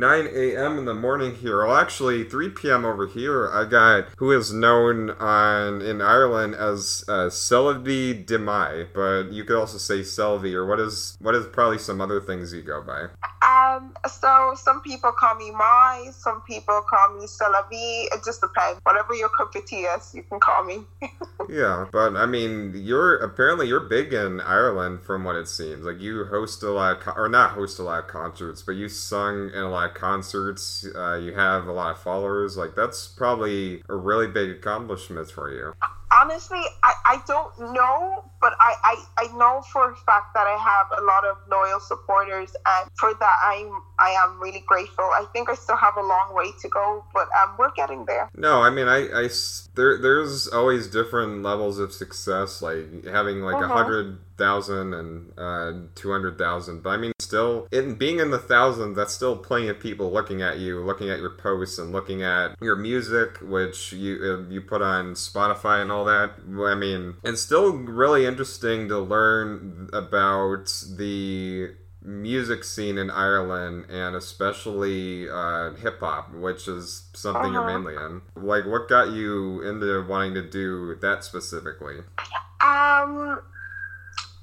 9 a.m. in the morning here. Well, actually, 3 p.m. over here. I got who is known on in Ireland as uh, Selvy Demai, but you could also say Selvy, or what is what is probably some other things you go by. Um, so some people call me Mai, some people call me Selavi. It just depends. Whatever your cup of tea is, you can call me. yeah, but I mean, you're apparently you're big in Ireland, from what it seems. Like you host a lot, of co- or not host a lot of concerts, but you sung in a lot of concerts. Uh, you have a lot of followers. Like that's probably a really big accomplishment for you honestly, I, I don't know, but I, I, I know for a fact that I have a lot of loyal supporters, and for that I'm I am really grateful. I think I still have a long way to go, but um, we're getting there. No, I mean I, I there there's always different levels of success, like having like a uh-huh. hundred thousand and uh, two hundred thousand. But I mean, still, in being in the thousands, that's still plenty of people looking at you, looking at your posts, and looking at your music, which you uh, you put on Spotify and all that. I mean, it's still really interesting to learn about the music scene in Ireland and especially uh, hip hop, which is something uh-huh. you're mainly in. Like, what got you into wanting to do that specifically? Um,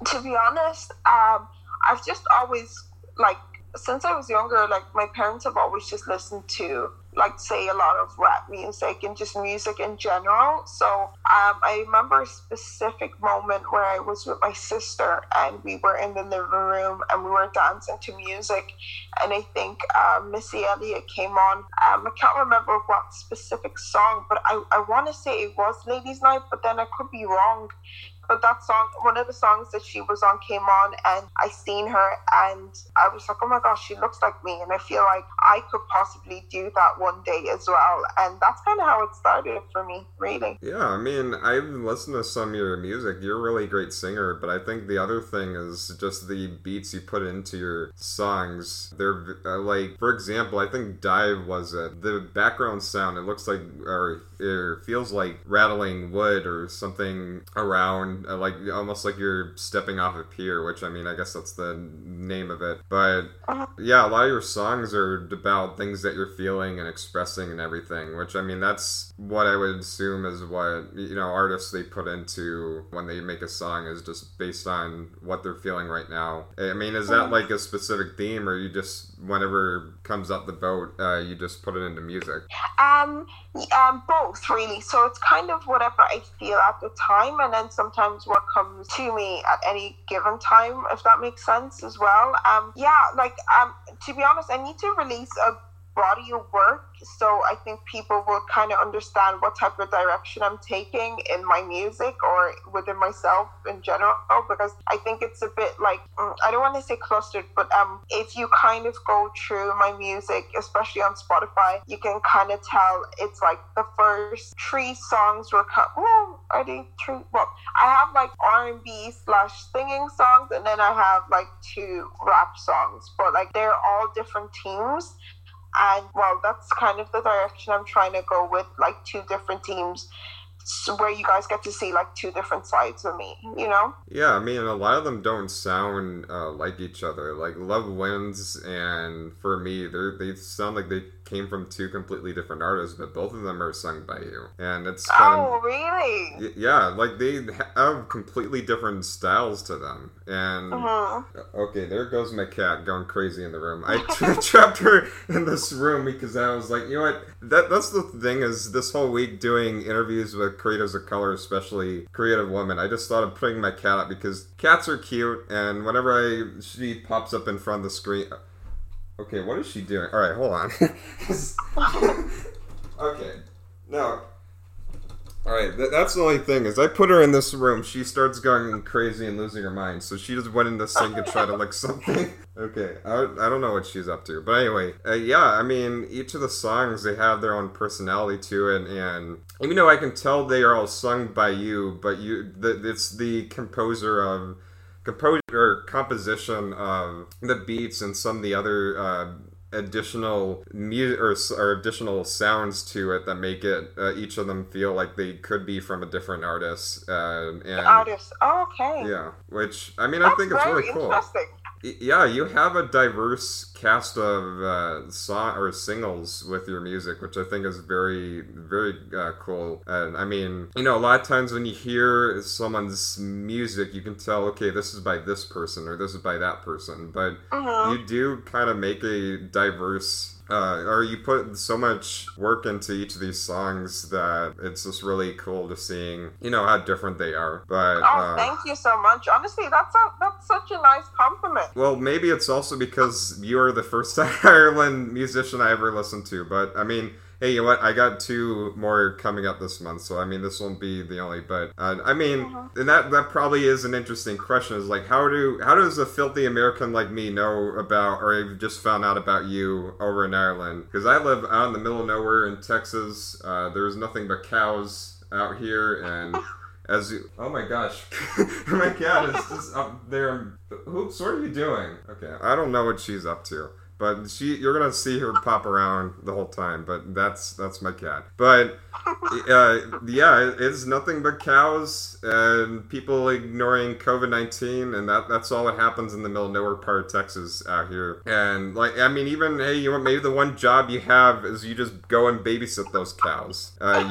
to be honest, um, I've just always like since I was younger, like my parents have always just listened to like say a lot of rap music and just music in general. So um, I remember a specific moment where I was with my sister and we were in the living room and we were dancing to music. And I think uh, Missy Elliott came on. Um, I can't remember what specific song, but I, I want to say it was Ladies Night, but then I could be wrong but that song, one of the songs that she was on came on, and I seen her, and I was like, oh my gosh, she looks like me, and I feel like I could possibly do that one day as well, and that's kind of how it started for me, really. Yeah, I mean, I've listened to some of your music. You're a really great singer, but I think the other thing is just the beats you put into your songs. They're uh, like, for example, I think Dive was it. The background sound, it looks like, or it feels like rattling wood or something around uh, like almost like you're stepping off a pier, which I mean, I guess that's the name of it. But yeah, a lot of your songs are about things that you're feeling and expressing and everything, which I mean, that's what I would assume is what you know artists they put into when they make a song is just based on what they're feeling right now. I mean, is that like a specific theme, or you just whenever comes up the boat, uh, you just put it into music? Um, um, both really. So it's kind of whatever I feel at the time, and then sometimes sometimes what comes to me at any given time, if that makes sense as well. Um, yeah, like um, to be honest, I need to release a body of work. So I think people will kind of understand what type of direction I'm taking in my music or within myself in general because I think it's a bit like mm, I don't want to say clustered but um if you kind of go through my music especially on Spotify you can kind of tell it's like the first three songs were kind well are they three well I have like R&B slash singing songs and then I have like two rap songs but like they're all different teams and well, that's kind of the direction I'm trying to go with, like two different teams where you guys get to see like two different sides of me, you know? Yeah, I mean, a lot of them don't sound uh, like each other. Like Love Wins, and for me, they they sound like they came from two completely different artists, but both of them are sung by you, and it's kind oh of, really? Yeah, like they have completely different styles to them. And uh-huh. okay, there goes my cat going crazy in the room. I trapped her in this room because I was like, you know what? That that's the thing is this whole week doing interviews with creators of color, especially creative women. I just thought of putting my cat up because cats are cute, and whenever I she pops up in front of the screen. Okay, what is she doing? All right, hold on. okay, now all right, th- that's the only thing is I put her in this room. She starts going crazy and losing her mind. So she just went in the sink and tried to lick something. okay, I, I don't know what she's up to, but anyway, uh, yeah. I mean, each of the songs they have their own personality to it, and even though I can tell they are all sung by you, but you, the, it's the composer of composer or composition of the beats and some of the other. Uh, additional music or, or, additional sounds to it that make it uh, each of them feel like they could be from a different artist uh, and artist. Oh, okay. Yeah which i mean That's i think it's really cool yeah, you have a diverse cast of uh, song or singles with your music, which I think is very, very uh, cool. And I mean, you know, a lot of times when you hear someone's music, you can tell, okay, this is by this person or this is by that person. But Mhm. you do kind of make a diverse. Uh, or you put so much work into each of these songs that it's just really cool to seeing, you know, how different they are. But Oh, uh, thank you so much. Honestly, that's a, that's such a nice compliment. well, maybe it's also because you are the first Ireland musician I ever listened to. But I mean, hey, you know what? I got two more coming up this month, so I mean, this won't be the only. But uh, I mean, and that that probably is an interesting question. Is like, how do how does a filthy American like me know about, or I've just found out about you over in Ireland? Because I live out in the middle of nowhere in Texas. Uh, there's nothing but cows out here, and as you, oh my gosh, my cat is just up there. Hoops, what are you doing? Okay, I don't know what she's up to, but she, you're gonna see her pop around the whole time. But that's that's my cat. But uh, yeah, it's nothing but cows and people ignoring COVID nineteen, and that that's all that happens in the middle of nowhere part of Texas out here. And like, I mean, even hey, you know, maybe the one job you have is you just go and babysit those cows. Uh,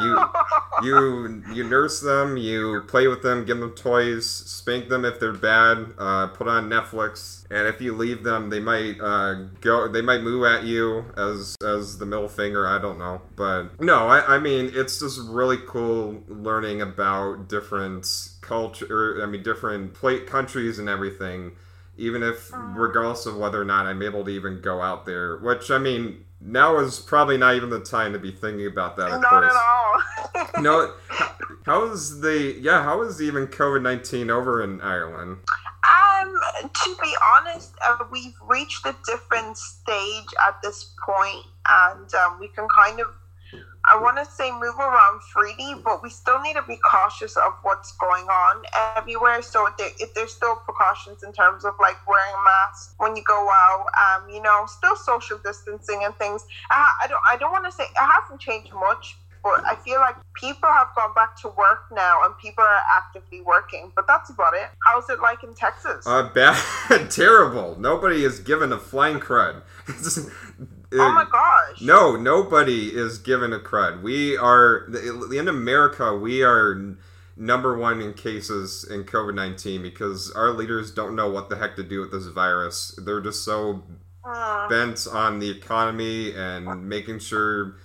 you you you nurse them, you play with them, give them toys, spank them if they're bad, uh, put on Netflix, and if you leave them, they might uh, go, they might moo at you as as the middle finger. I don't know, but no, I, I mean it's just really cool learning about different culture. I mean different plate countries and everything. Even if, regardless of whether or not I'm able to even go out there, which I mean, now is probably not even the time to be thinking about that. Of Not course at all. no, how is the yeah? How is even COVID nineteen over in Ireland? Um, to be honest, uh, we've reached a different stage at this point, and um, we can kind of, I want to say, move around freely, but we still need to be cautious of what's going on everywhere. So there, if there's still precautions in terms of like wearing a mask when you go out, um, you know, still social distancing and things. I, I don't, I don't want to say it hasn't changed much. But I feel like people have gone back to work now and people are actively working. But that's about it. How's it like in Texas? Uh, bad, terrible. Nobody is given a flying crud. oh my gosh. No, nobody is given a crud. We are in America. We are number one in cases in COVID nineteen because our leaders don't know what the heck to do with this virus. They're just so Mm. bent on the economy and making sure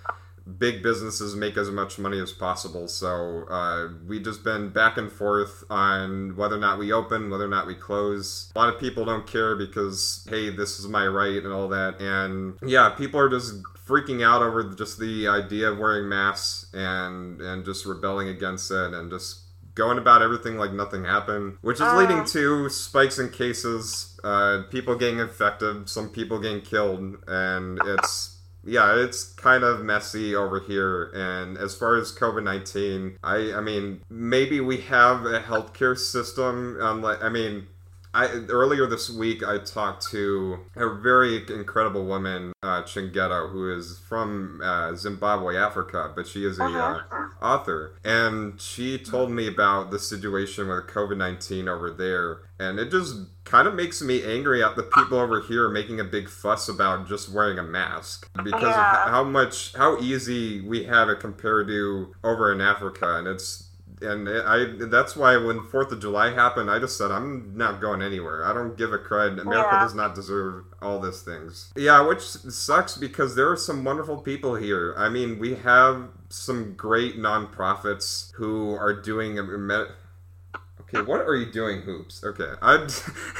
big businesses make as much money as possible. So uh, we just been back and forth on whether or not we open, whether or not we close. A lot of people don't care because hey, this is my right and all that. And yeah, people are just freaking out over just the idea of wearing masks and and just rebelling against it and just going about everything like nothing happened, which is Uh. leading to spikes in cases, uh, people getting infected, some people getting killed, and it's yeah, it's kind of messy over here. And as far as COVID nineteen, I I mean maybe we have a healthcare system. Um, like I mean. I, earlier this week, I talked to a very incredible woman, uh, who is from uh, Zimbabwe, Africa, but she is a uh, author, and she told me about the situation with COVID nineteen over there, and it just kind of makes me angry at the people over here making a big fuss about just wearing a mask. Because Yeah. of how much how easy we have it compared to over in Africa, and it's and I that's why when Fourth of July happened, I just said I'm not going anywhere. I don't give a crud. America Yeah. does not deserve all these things. Yeah, which sucks because there are some wonderful people here. I mean, we have some great nonprofits who are doing Okay, what are you doing, hoops? Okay, I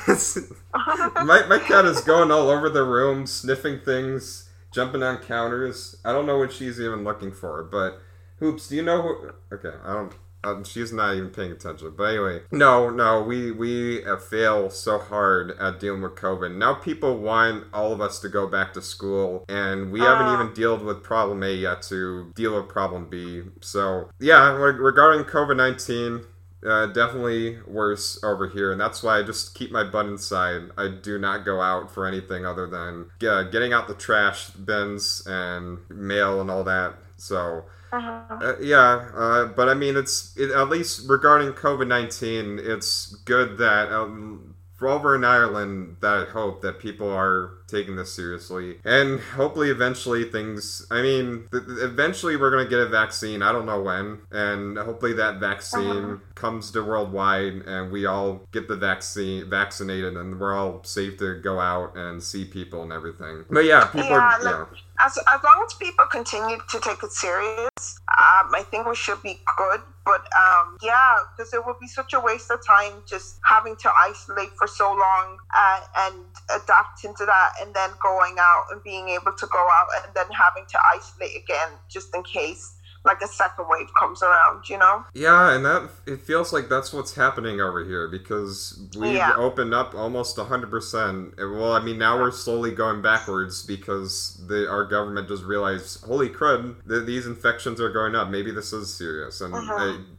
my my cat is going all over the room, sniffing things, jumping on counters. I don't know what she's even looking for, but hoops, do you know who? Okay, I don't. Um, she's not even paying attention. But anyway, no, no, we we uh, fail so hard at dealing with COVID. Now people want all of us to go back to school, and we haven't Uh. even dealt with problem A yet to deal with problem B. So yeah, re- regarding COVID nineteen, uh, definitely worse over here, and that's why I just keep my butt inside. I do not go out for anything other than uh, getting out the trash bins and mail and all that. So uh, yeah, uh, but I mean, it's it, at least regarding COVID nineteen, it's good that um, over in Ireland that I hope that people are taking this seriously. And hopefully eventually things i mean th- eventually we're going to get a vaccine. I don't know when. And hopefully that vaccine uh-huh. comes to worldwide and we all get the vaccine vaccinated and we're all safe to go out and see people and everything. But yeah people yeah, are, like, as, as long as people continue to take it serious um, i think we should be good. But um, yeah, because it would be such a waste of time just having to isolate for so long uh, and adapt into that, and then going out and being able to go out and then having to isolate again just in case like a second wave comes around, you know? Yeah, and that it feels like that's what's happening over here because we yeah. opened up almost 100%. Well, I mean, now we're slowly going backwards because the, our government just realized, holy crud, the, these infections are going up. Maybe this is serious. And uh-huh.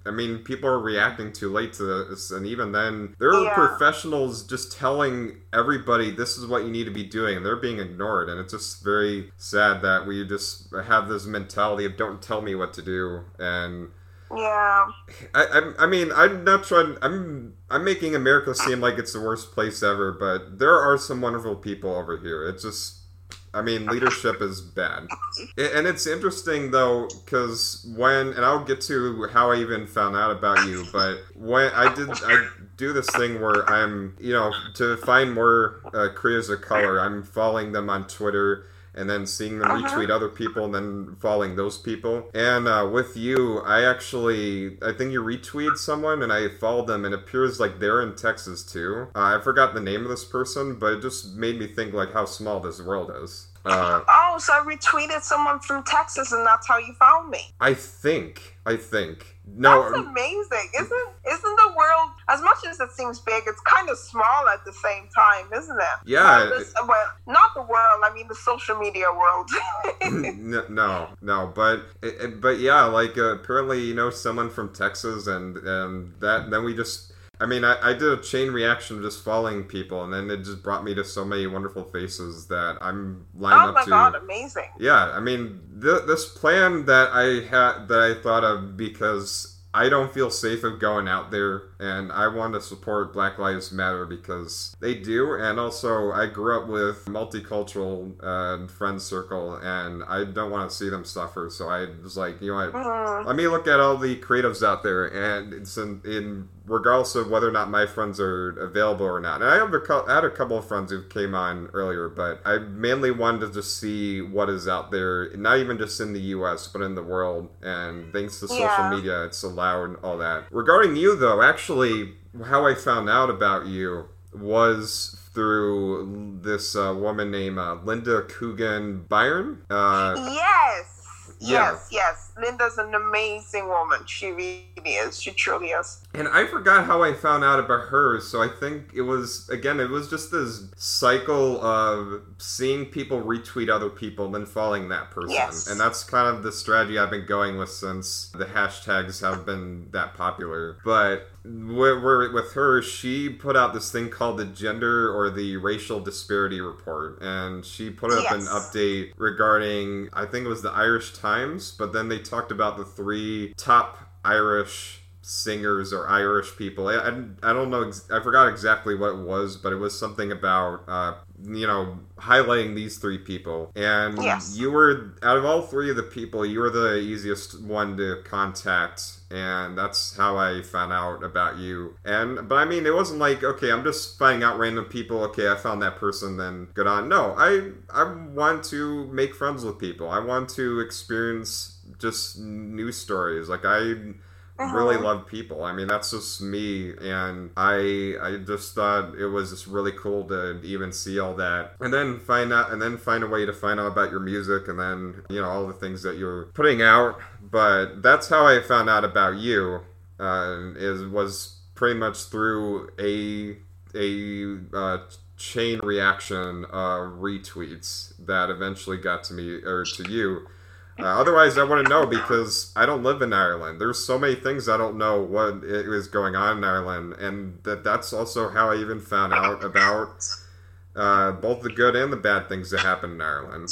I, I, mean, people are reacting too late to this. And even then, there are yeah. professionals just telling everybody this is what you need to be doing. And they're being ignored. And it's just very sad that we just have this mentality of don't tell me what to do, and yeah. I, I, I mean, I'm not trying. I'm I'm making America seem like it's the worst place ever, but there are some wonderful people over here. It's just. I mean, leadership is bad. And it's interesting, though, because when, and I'll get to how I even found out about you, but when I did, I do this thing where I'm, you know, to find more uh, creators of color, I'm following them on Twitter and then seeing them uh-huh. retweet other people and then following those people. And uh, with you, I actually, I think you retweeted someone and I followed them and it appears like they're in Texas too. Uh, I forgot the name of this person, but it just made me think like how small this world is. Uh, oh, so I retweeted someone from Texas and that's how you found me. I think. I think. No, that's amazing, isn't isn't the world as much as it seems big? It's kind of small at the same time, isn't it? Yeah. this, well, not the world. I mean, the social media world. no, no, but but yeah, like uh, apparently you know someone from Texas, and and that then we just I mean, I, I, did a chain reaction of just following people, and then it just brought me to so many wonderful faces that I'm lining up to. Oh my god, amazing! Yeah, I mean, th- this plan that I had that I thought of because I don't feel safe of going out there, and I want to support Black Lives Matter because they do. And also, I grew up with multicultural uh, friend circle, and I don't want to see them suffer. So I was like, you know what? Uh-huh. Let me look at all the creatives out there, and it's in, in regardless of whether or not my friends are available or not. And I have a I had a couple of friends who came on earlier, but I mainly wanted to just see what is out there, not even just in the U.S. but in the world. And thanks to social yeah. media, it's allowed all that. Regarding you, though, actually, how I found out about you was through this uh, woman named uh, Linda Coogan Byrne. Uh, yes. Yes, yes. Linda's an amazing woman. She really is. She truly is. And I forgot how I found out about her, so I think it was again, it was just this cycle of seeing people retweet other people and then following that person. Yes. And that's kind of the strategy I've been going with since the hashtags have been that popular. But with her, she put out this thing called the gender or the racial disparity report, and she put up yes. an update regarding, I think it was the Irish Times, but then they talked about the three top Irish singers or Irish people. I, I, I don't know, I forgot exactly what it was, but it was something about uh, you know, highlighting these three people. And yes. you were, out of all three of the people, you were the easiest one to contact. And that's how I found out about you. And, but I mean, it wasn't like, okay, I'm just finding out random people. Okay, I found that person, then good on. No, I, I want to make friends with people. I want to experience just new stories. Like, I, uh-huh. really love people. I mean, that's just me, and I I just thought it was just really cool to even see all that, and then find out, and then find a way to find out about your music, and then you know all the things that you're putting out. But that's how I found out about you. Uh, is was pretty much through a a uh, chain reaction uh, retweets that eventually got to me or to you uh, otherwise, I want to know because I don't live in Ireland. There's so many things I don't know what is going on in Ireland, and that that's also how I even found out about uh, both the good and the bad things that happen in Ireland.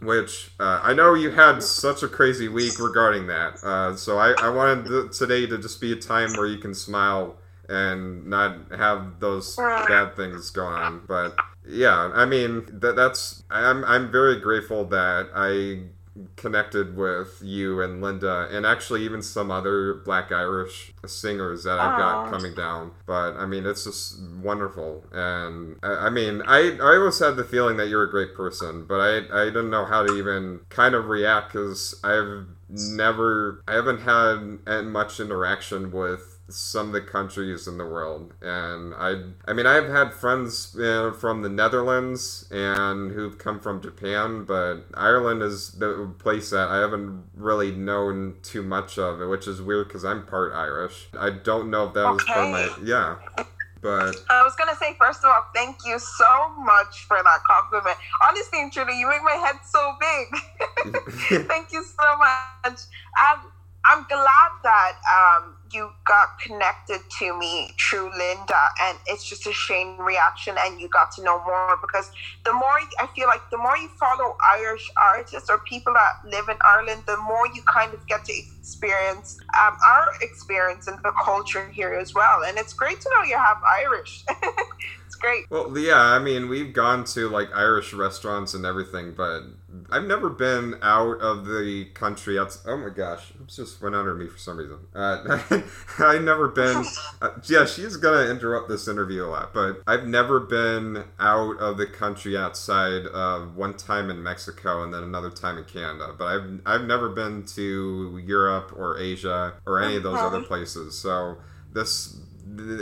Which uh, I know you had such a crazy week regarding that. Uh, so I, I wanted today to just be a time where you can smile and not have those bad things go on. But yeah, I mean that that's I'm I'm very grateful that I connected with you and Linda, and actually even some other Black Irish singers that I've got coming down. But I mean, it's just wonderful, and I, I, mean, I I always had the feeling that you're a great person, but I I didn't know how to even kind of react because I've never I haven't had much interaction with some of the countries in the world. And I, I mean, I've had friends uh, from the Netherlands and who've come from Japan, but Ireland is the place that I haven't really known too much of, it, which is weird because I'm part Irish. I don't know if that okay. was from my, yeah. But I was gonna say, first of all, thank you so much for that compliment. Honestly and truly, you make my head so big. thank you so much. Um, I'm glad that um, you got connected to me through Linda, and it's just a shame reaction, and you got to know more because the more I feel like the more you follow Irish artists or people that live in Ireland, the more you kind of get to experience um, our experience and the culture here as well. And it's great to know you have Irish. it's great. Well, yeah, I mean, we've gone to like Irish restaurants and everything, but I've never been out of the country. Oh my gosh, it just went under me for some reason. Uh, I've never been. Uh, yeah, she's gonna interrupt this interview a lot, but I've never been out of the country outside of one time in Mexico and then another time in Canada. But I've I've never been to Europe or Asia or any of those other places. So this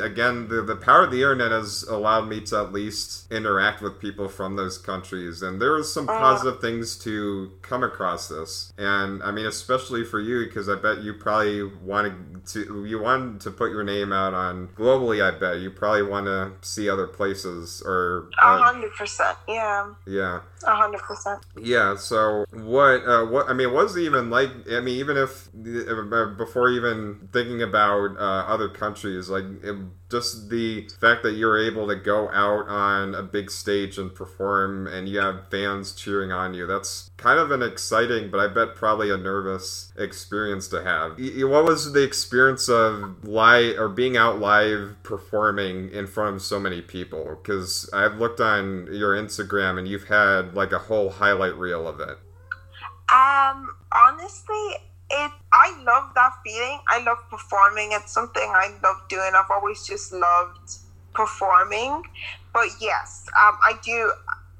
again, the, the power of the internet has allowed me to at least interact with people from those countries. And there was some uh. positive things to come across this. And I mean, especially for you, because I bet you probably wanted to, you wanted to put your name out on globally, I bet. You probably want to see other places or. A hundred percent, yeah. Yeah. A hundred percent. Yeah, so what, uh, what, I mean, was even like? I mean, even if, uh, before even thinking about uh, other countries, like, it, just the fact that you're able to go out on a big stage and perform and you have fans cheering on you that's kind of an exciting but i bet probably a nervous experience to have. What was the experience of live or being out live performing in front of so many people? Because i've looked on your instagram and you've had like a whole highlight reel of it. Um honestly it I love that feeling. I love performing. It's something I love doing. I've always just loved performing. But yes, um, I do.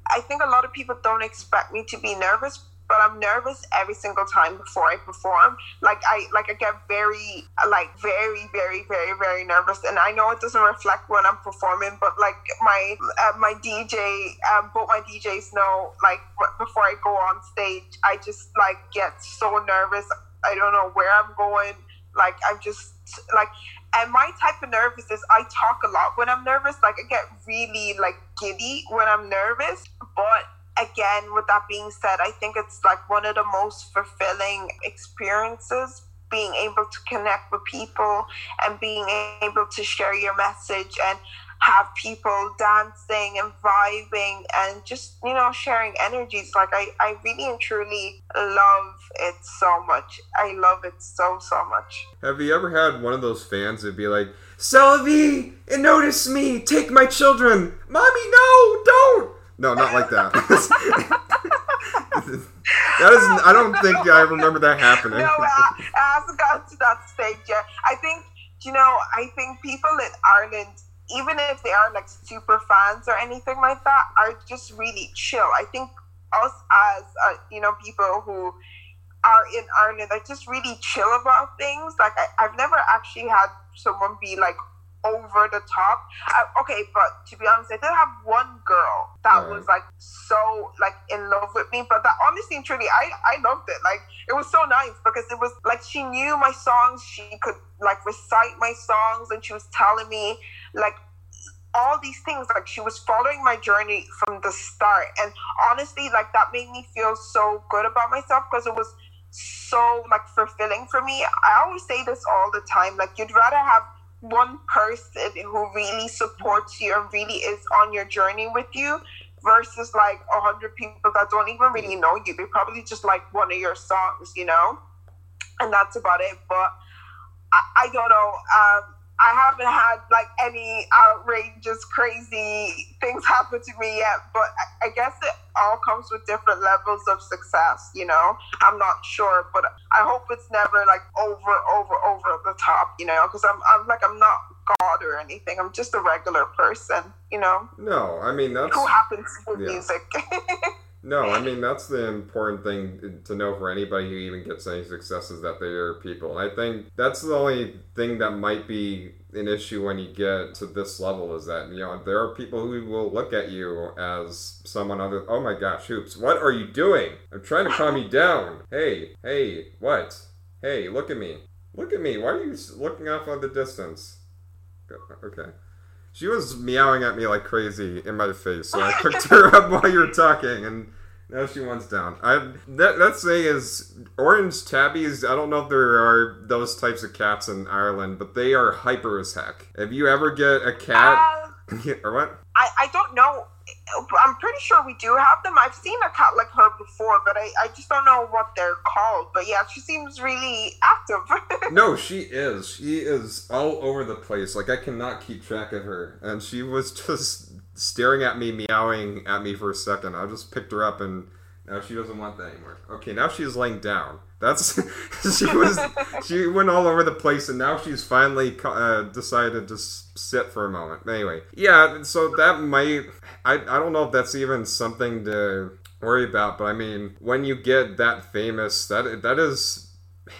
I think a lot of people don't expect me to be nervous, but I'm nervous every single time before I perform. Like I like I get very like very very very very nervous, and I know it doesn't reflect when I'm performing. But like my uh, my DJ, um, both my DJs know like before I go on stage, I just like get so nervous. I don't know where I'm going. Like I'm just like, and my type of nervous is I talk a lot when I'm nervous. Like I get really like giddy when I'm nervous. But again, with that being said, I think it's like one of the most fulfilling experiences being able to connect with people and being able to share your message and have people dancing and vibing and just you know sharing energies. Like i i really and truly love it so much. I love it so so much. Have you ever had one of those fans that be like Celavi, and notice me take my children. Mommy no don't. No not like that. That is i don't think i remember that happening. No it hasn't gotten to that stage yet. I think you know i think people in ireland even if they are like super fans or anything like that, are just really chill. I think us as uh, you know people who are in Ireland are just really chill about things. Like I, have never actually had someone be like over the top. I, okay, but to be honest, I did have one girl that was like so like in love with me. But that honestly and truly, I I loved it. Like it was so nice because it was like she knew my songs. She could like recite my songs, and she was telling me like all these things like she was following my journey from the start. And honestly like that made me feel so good about myself because it was so like fulfilling for me. I always say this all the time like you'd rather have one person who really supports you and really is on your journey with you versus like a hundred people that don't even really know you. They probably just like one of your songs you know? And that's about it. But i, I don't know um I haven't had like any outrageous, crazy things happen to me yet. But I, guess it all comes with different levels of success. You know, I'm not sure, but I hope it's never like over, over, over the top. You know, because I'm, I'm like, I'm not God or anything. I'm just a regular person. You know. No, I mean that's who happens with yeah. music. No, I mean that's the important thing to know for anybody who even gets any success is that they are people. I think that's the only thing that might be an issue when you get to this level is that you know there are people who will look at you as someone other. Oh my gosh, hoops! What are you doing? I'm trying to calm you down. Hey, hey, what? Hey, look at me. Look at me. Why are you looking off at the distance? Okay. She was meowing at me like crazy in my face, so I picked her up while you were talking, and now she wants down. I that that say is orange tabbies. I don't know if there are those types of cats in Ireland, but they are hyper as heck. If you ever get a cat, uh, or what? I I don't know I'm pretty sure we do have them. I've seen a cat like her before, but I, I just don't know what they're called. But yeah, she seems really active. no, she is. She is all over the place. Like I cannot keep track of her. And she was just staring at me, meowing at me for a second. I just picked her up and now she doesn't want that anymore. Okay, now she's laying down. That's she was she went all over the place, and now she's finally uh, decided to sit for a moment. Anyway, yeah. So that might I I don't know if that's even something to worry about, but I mean, when you get that famous, that that is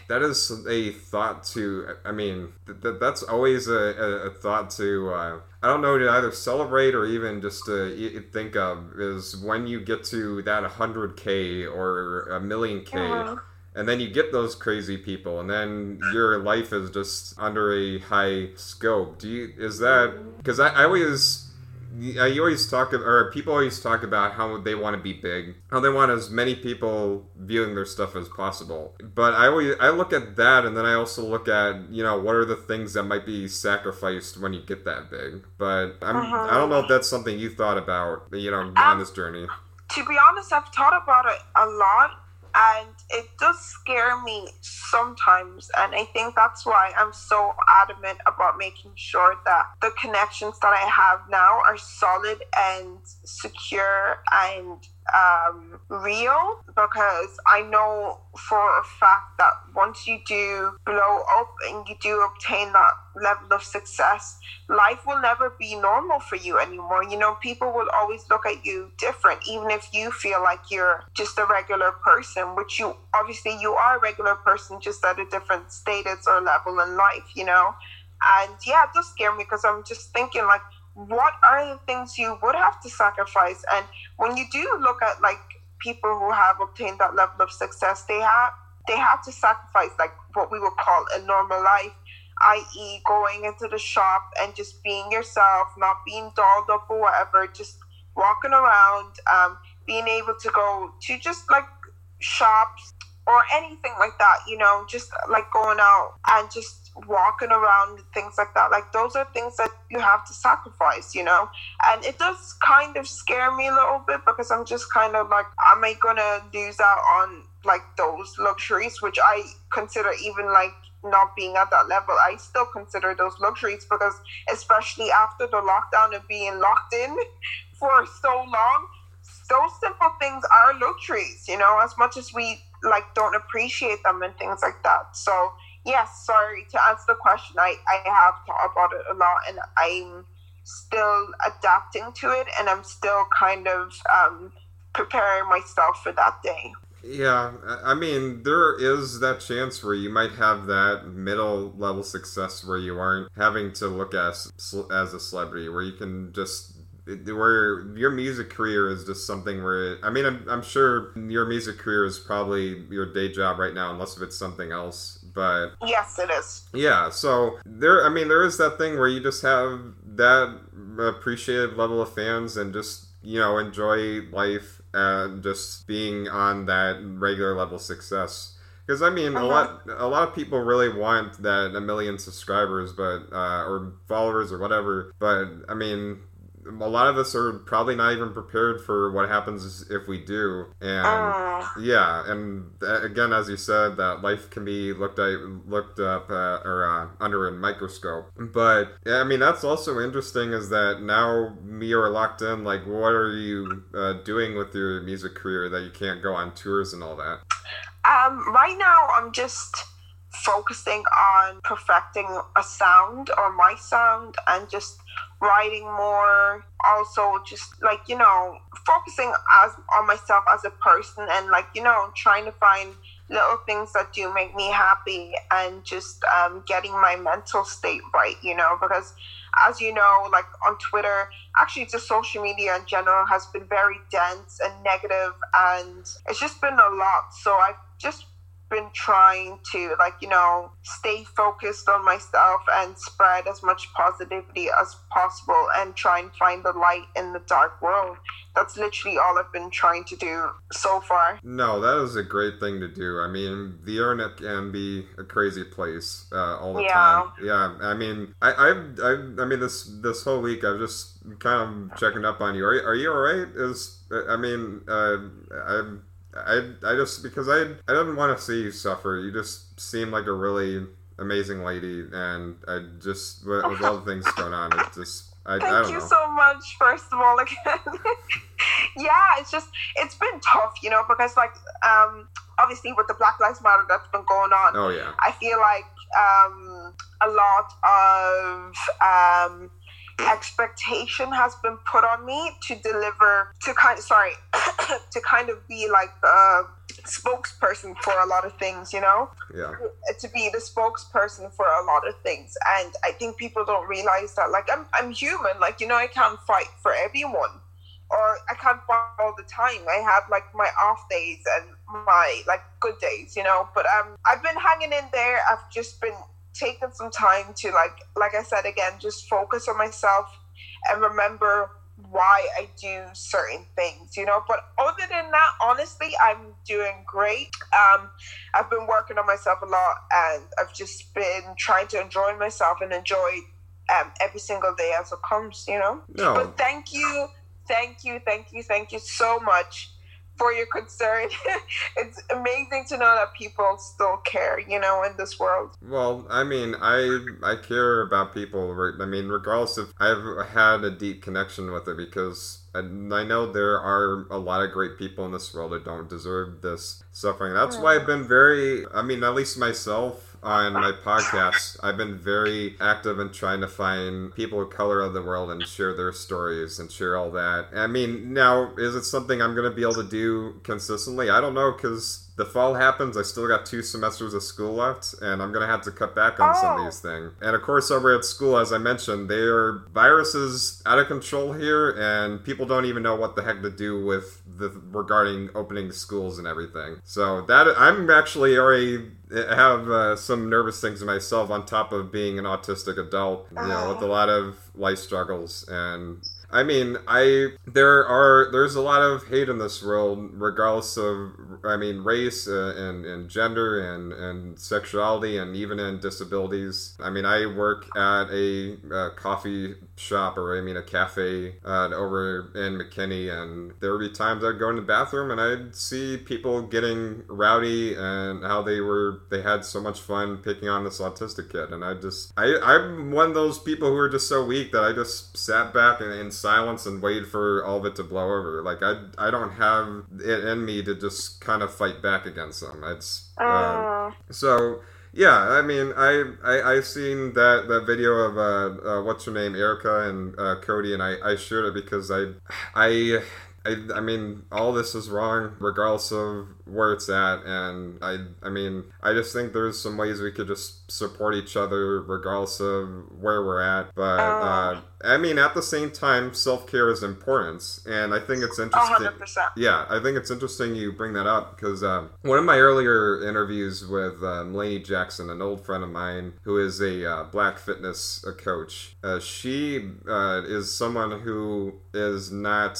that is a thought to i mean th- that's always a, a, a thought to uh, i don't know to either celebrate or even just to think of is when you get to that 100k or a million k uh-huh. and then you get those crazy people and then your life is just under a high scope. Do you is that because I, I always you always talk or people always talk about how they want to be big how they want as many people viewing their stuff as possible. But i always i look at that and then i also look at you know what are the things that might be sacrificed when you get that big. But i'm uh-huh. i don't know if that's something you thought about you know um, on this journey. to be honest i've thought about it a lot and it does scare me sometimes and i think that's why i'm so adamant about making sure that the connections that i have now are solid and secure and um, real because I know for a fact that once you do blow up and you do obtain that level of success, life will never be normal for you anymore. You know, people will always look at you different, even if you feel like you're just a regular person, which you obviously you are a regular person, just at a different status or level in life, you know. And yeah, it does scare me because I'm just thinking like what are the things you would have to sacrifice? And when you do look at like people who have obtained that level of success, they have they have to sacrifice like what we would call a normal life, i.e., going into the shop and just being yourself, not being dolled up or whatever, just walking around, um, being able to go to just like shops or anything like that, you know, just like going out and just walking around things like that. Like those are things that you have to sacrifice you know? And it does kind of scare me a little bit because i'm just kind of like am i gonna lose out on like those luxuries which i consider even like not being at that level i still consider those luxuries because especially after the lockdown and being locked in for so long those simple things are luxuries you know as much as we like don't appreciate them and things like that. So yes, sorry to answer the question. I, I have thought about it a lot and I'm still adapting to it and I'm still kind of um, preparing myself for that day. Yeah, I mean, there is that chance where you might have that middle level success where you aren't having to look as as a celebrity, where you can just where your music career is just something where I mean I'm, I'm sure your music career is probably your day job right now unless if it's something else but yes, it is. Yeah, so there. I mean, there is that thing where you just have that appreciative level of fans and just you know enjoy life and just being on that regular level success. Because I mean, uh-huh. a lot a lot of people really want that a million subscribers, but uh, or followers or whatever. But I mean, a lot of us are probably not even prepared for what happens if we do. And Uh, yeah, and again, as you said, that life can be looked at, looked up uh, or uh, under a microscope. But I mean, that's also interesting. Is that now me are locked in? Like, what are you uh, doing with your music career that you can't go on tours and all that? Um, right now, I'm just focusing on perfecting a sound or my sound and just writing more. Also, just like you know, focusing as on myself as a person and like you know, trying to find little things that do make me happy and just um, getting my mental state right. You know, because as you know, like on Twitter, actually, just social media in general has been very dense and negative, and it's just been a lot. So I've just been trying to, like, you know, stay focused on myself and spread as much positivity as possible and try and find the light in the dark world. That's literally all I've been trying to do so far. No, that is a great thing to do. I mean, the internet can be a crazy place uh, all the Yeah. time. Yeah, I mean, I, I've, I've, I mean, this this whole week I've just kind of checking up on you. Are, you- are you all right? Is I mean, uh, I, I, I just because I, I didn't want to see you suffer. You just seem like a really amazing lady, and I just with, with all the things going on, it just, I, I Thank don't Thank you know. so much, first of all, again. yeah, it's just, it's been tough, you know, because, like, um, obviously with the Black Lives Matter that's been going on, oh yeah. I feel like um, a lot of um, expectation has been put on me to deliver to kind of sorry to kind of be like the spokesperson for a lot of things you know? Yeah. to be the spokesperson for a lot of things. And i think people don't realize that like i'm, I'm human. Like you know i can't fight for everyone. Or i can't fight all the time. I have like my off days and my like good days you know? But um i've been hanging in there. I've just been taking some time to like like i said again just focus on myself and remember why I do certain things, you know. But other than that, honestly, I'm doing great. Um, I've been working on myself a lot, and I've just been trying to enjoy myself and enjoy um, every single day as it comes, you know. No. But thank you, thank you, thank you, thank you so much for your concern. it's amazing to know that people still care, you know, in this world. Well, I mean, I I care about people. I mean, regardless if I've had a deep connection with it, because I, I know there are a lot of great people in this world that don't deserve this suffering. That's why I've mm. been very. I mean, at least myself on my podcast, I've been very active in trying to find people of color of the world and share their stories and share all that. I mean, now is it something I'm going to be able to do consistently? I don't know because the fall happens. I still got two semesters of school left, and I'm to have to cut back on some of Oh. these things. And of course, over at school, as I mentioned, there are viruses out of control here, and people don't even know what the heck to do with the regarding opening schools and everything. So that I'm actually already have uh, some nervous things myself on top of being an autistic adult, you know, with a lot of life struggles and I mean, I there are there's a lot of hate in this world, regardless of I mean race uh, and and gender and and sexuality and even in disabilities. I mean, I work at a, uh coffee shop or I mean a cafe uh, over in McKinney, and there would be times I'd go in the bathroom and I'd see people getting rowdy and how they were they had so much fun picking on this autistic kid, and I just I I'm one of those people who are just so weak that I just sat back and, in silence and waited for all of it to blow over. Like I I don't have it in me to just kind of fight back against them. It's uh, Uh, so yeah, I mean, I I I seen that that video of uh, uh what's her name, Erica and uh, Cody, and I I shared it because I I. I, I mean, all this is wrong, regardless of where it's at, and I I mean, I just think there's some ways we could just support each other, regardless of where we're at. But uh, I mean, at the same time, self care is important, and I think it's interesting. hundred percent. Yeah, I think it's interesting you bring that up because uh, one of my earlier interviews with uh, Lainey Jackson, an old friend of mine who is a uh, black fitness uh, coach, uh, she uh, is someone who is not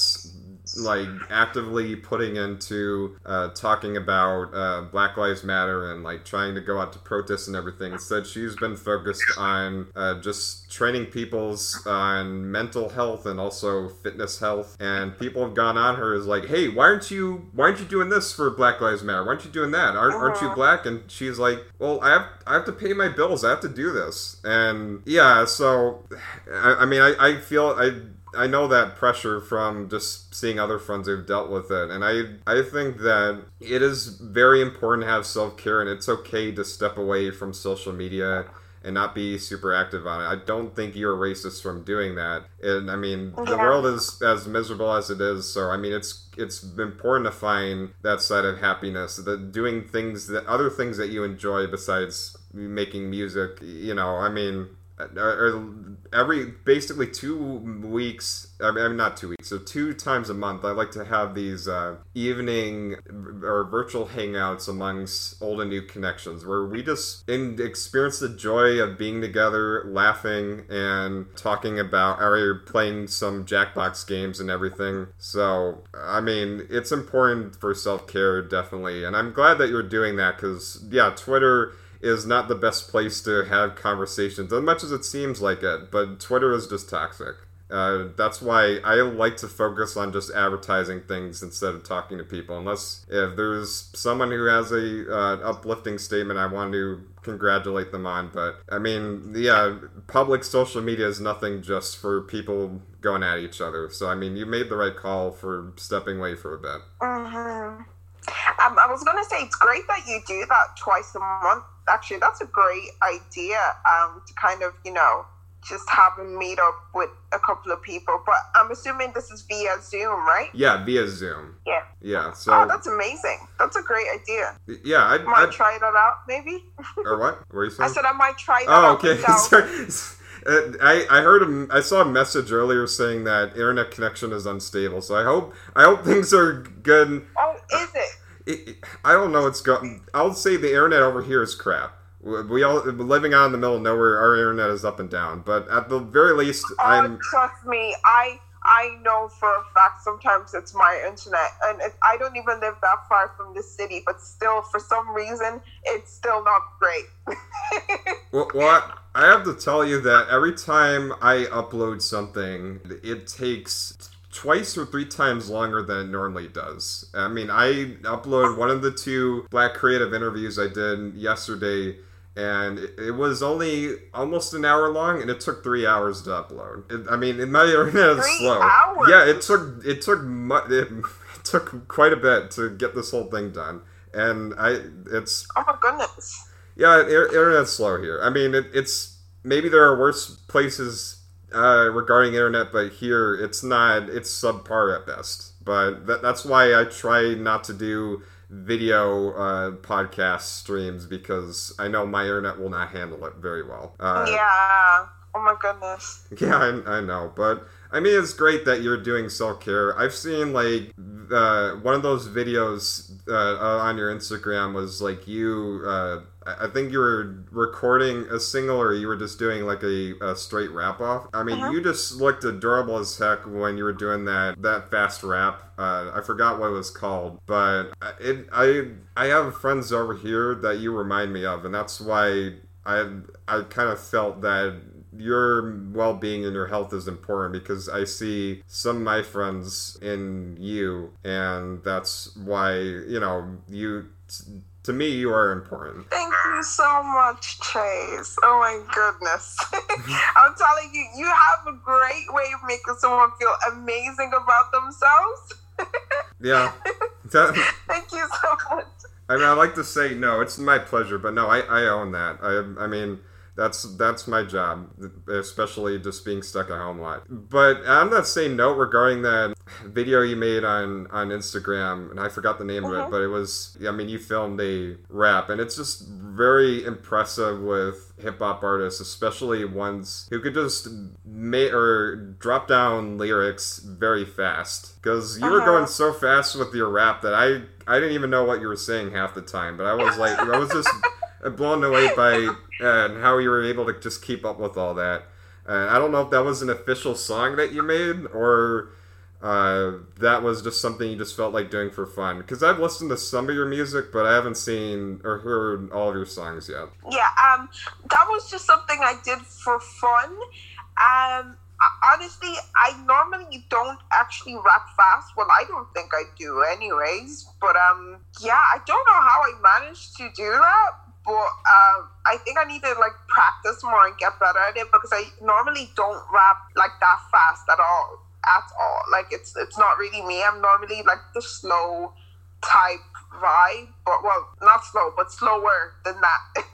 like actively putting into uh, talking about uh, Black Lives Matter and like trying to go out to protests and everything. Instead, she's been focused on uh, just training people's on mental health and also fitness health. And people have gone on her as like, hey, why aren't you why aren't you doing this for Black Lives Matter? Why aren't you doing that? Aren't, aren't you Uh-huh. black? And she's like, well, I have I have to pay my bills. I have to do this. And yeah, so I, I mean, I, I feel I. I know that pressure from just seeing other friends who've dealt with it, and I I think that it is very important to have self care, and it's okay to step away from social media and not be super active on it. I don't think you're racist from doing that. And I mean, oh, the world is as miserable as it is, so I mean, it's it's important to find that side of happiness, that doing things that other things that you enjoy besides making music. You know, I mean. Or- every basically two weeks I mean not two weeks so two times a month i like to have these uh, evening or virtual hangouts amongst old and new connections where we just in, experience the joy of being together laughing and talking about or playing some jackbox games and everything. So i mean it's important for self-care definitely and i'm glad that you're doing that because yeah twitter is not the best place to have conversations, as much as it seems like it. But Twitter is just toxic. Uh, that's why I like to focus on just advertising things instead of talking to people. Unless if there's someone who has a uh, uplifting statement, I want to congratulate them on. But I mean, yeah, public social media is nothing just for people going at each other. So I mean, you made the right call for stepping away for a bit. hmm Um, I was gonna say it's great that you do that twice a month. Actually, that's a great idea. Um, to kind of you know just have a meet up with a couple of people. But I'm assuming this is via Zoom, right? Yeah, via Zoom. Yeah. Yeah. So oh, that's amazing. That's a great idea. yeah, I, Might I try that out, maybe. or what? What were you saying? I said I might try that Oh, out okay. Sorry. Uh, I I heard a, I saw a message earlier saying that internet connection is unstable. So I hope I hope things are good. Oh, is it? It, I don't know what's going. I'll say the internet over here is crap. We we all living out in the middle of nowhere. Our internet is up and down. But at the very least, Oh, I'm trust me, I I know for a fact sometimes it's my internet, and it, I don't even live that far from the city, but still, for some reason, it's still not great. Well, well, I have to tell you that every time I upload something, it takes twice or three times longer than it normally does. I mean, I uploaded one of the two Black Creative interviews I did yesterday, and it it was only almost an hour long, and it took three hours to upload. It, I mean, my internet is slow. hours? Yeah, it took it took mu- it, it took quite a bit to get this whole thing done, and I it's oh my goodness! yeah, inter- internet's slow here. I mean, it, it's maybe there are worse places uh, regarding internet, but here it's not. It's subpar at best. But that, that's why I try not to do video uh, podcast streams because I know my internet will not handle it very well. Uh, yeah. Oh my goodness. yeah, I, I know, but I mean, it's great that you're doing self care. I've seen like uh, one of those videos uh, uh, on your Instagram was like you. I I think you were recording a single, or you were just doing like a, a straight rap off. I mean, Uh-huh. you just looked adorable as heck when you were doing that that fast rap. Uh, I forgot what it was called, but it I I have friends over here that you remind me of, and that's why I I kind of felt that your well-being and your health is important because I see some of my friends in you and that's why you know you to me you are important Thank you so much, Chase. Oh my goodness. I'm telling you, you have a great way of making someone feel amazing about themselves. yeah Thank you so much. I mean I like to say no it's my pleasure but no I, I own that I I mean that's that's my job especially just being stuck at home a lot but on that same note regarding that video you made on on instagram and i forgot the name of it Mhm. but it was i mean you filmed a rap and it's just very impressive with hip-hop artists especially ones who could just make or drop down lyrics very fast because you were Uh-huh. going so fast with your rap that i i didn't even know what you were saying half the time but i was like i was just blown away by uh, how you were able to just keep up with all that. Uh, I don't know if that was an official song that you made or uh, that was just something you just felt like doing for fun? Because I've listened to some of your music, but I haven't seen or heard all of your songs yet. Yeah, um, that was just something I did for fun. Um, honestly, I normally don't actually rap fast. Well, I don't think I do, anyways. But um, yeah, I don't know how I managed to do that. But um, I think I need to like practice more and get better at it because I normally don't rap like that fast at all. At all, like it's it's not really me. I'm normally like the slow type vibe, but well, not slow, but slower than that.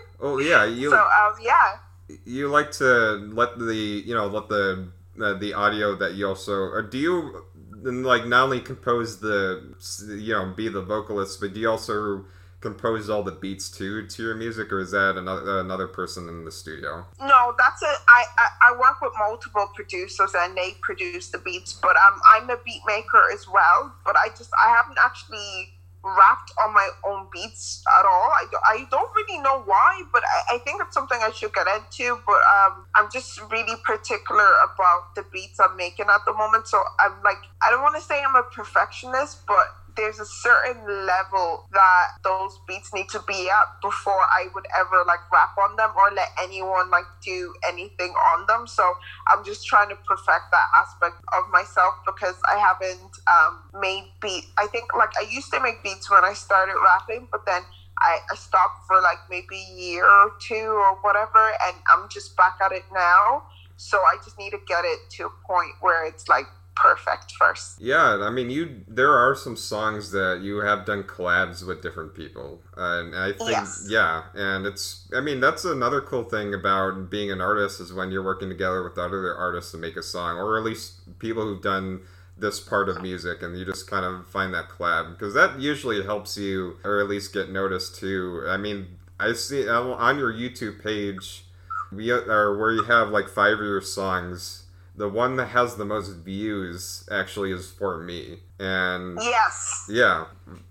oh yeah, you. So um, yeah you like to let the you know let the uh, the audio that you also or do you like not only compose the you know be the vocalist but do you also compose all the beats too to your music or is that another another person in the studio no that's it I, work with multiple producers and they produce the beats but um, i'm a beat maker as well but i just i haven't actually rapped on my own beats at all. I, I don't really know why, but I, I think it's something I should get into. But um, I'm just really particular about the beats I'm making at the moment. So I'm like, I don't want to say I'm a perfectionist, but there's a certain level that those beats need to be at before I would ever like rap on them or let anyone like do anything on them. So I'm just trying to perfect that aspect of myself because I haven't um, made beat. I think like I used to make beats when I started rapping, but then I, I stopped for like maybe a year or two or whatever, and I'm just back at it now. So I just need to get it to a point where it's like perfect first. Yeah, I mean, you there are some songs that you have done collabs with different people, and I think yes. yeah, and it's I mean that's another cool thing about being an artist is when you're working together with other artists to make a song, or at least people who've done this part of music and you just kind of find that collab because that usually helps you or at least get noticed too i mean i see on your youtube page we are where you have like five of your songs the one that has the most views actually is for me. And yes. yeah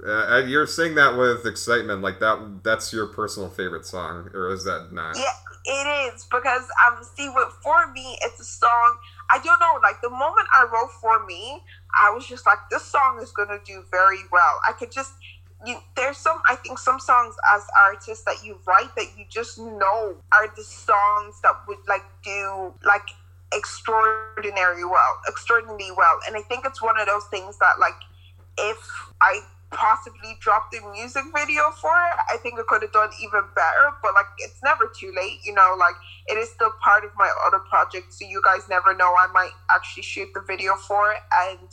uh, you're saying that with excitement like that that's your personal favorite song or is that not? Yeah it is because um see what for me it's a song i don't know like the moment i wrote for me i was just like this song is gonna do very well. I could just you, there's some i think some songs as artists that you write that you just know are the songs that would like do like extraordinary well, extraordinarily well. And I think it's one of those things that like if I possibly dropped the music video for it, I think I could have done even better. But like it's never too late, you know, like it is still part of my other project. So you guys never know. I might actually shoot the video for it and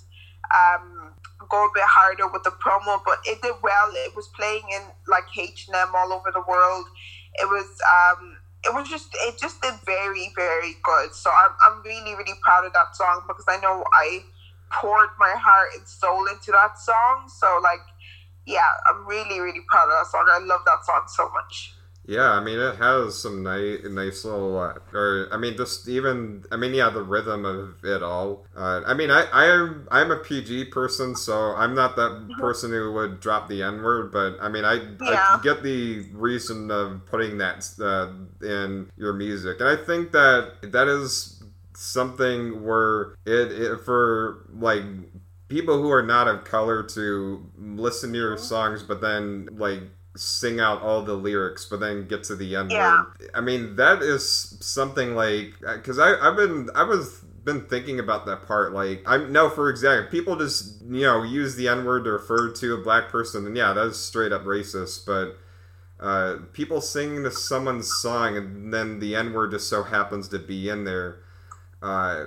um go a bit harder with the promo, but it did well. It was playing in like H and M all over the world. It was um it was just it just did very very good. So I'm I'm really really proud of that song because I know I poured my heart and soul into that song. So like yeah, I'm really really proud of that song. I love that song so much. Yeah, I mean it has some nice, nice little, uh, or I mean just even, I mean yeah, the rhythm of it all. Uh, I mean I I am I'm a PG person, so I'm not that mm-hmm. person who would drop the N word, but I mean I, yeah. I get the reason of putting that uh, in your music, and I think that that is something where it, it for like people who are not of color to listen to your mm-hmm. songs, but then like sing out all the lyrics, but then get to the end. Yeah. I mean, that is something like because I I've been I was been thinking about that part. Like I'm no, for example, people just you know use the N word to refer to a black person, and yeah, that is straight up racist. But uh, people singing to someone's song, and then the N word just so happens to be in there. Uh,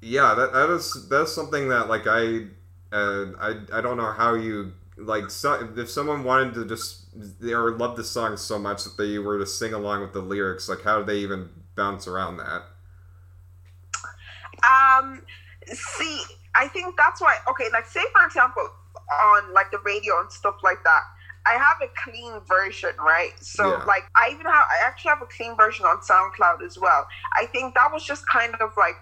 yeah, that that is that's something that like I uh, I I don't know how you like so, if someone wanted to just or loved the song so much that they were to sing along with the lyrics like how do they even bounce around that um see i think that's why okay like say for example on like the radio and stuff like that I have a clean version, right? So yeah. like I even have I actually have a clean version on SoundCloud as well. I think that was just kind of like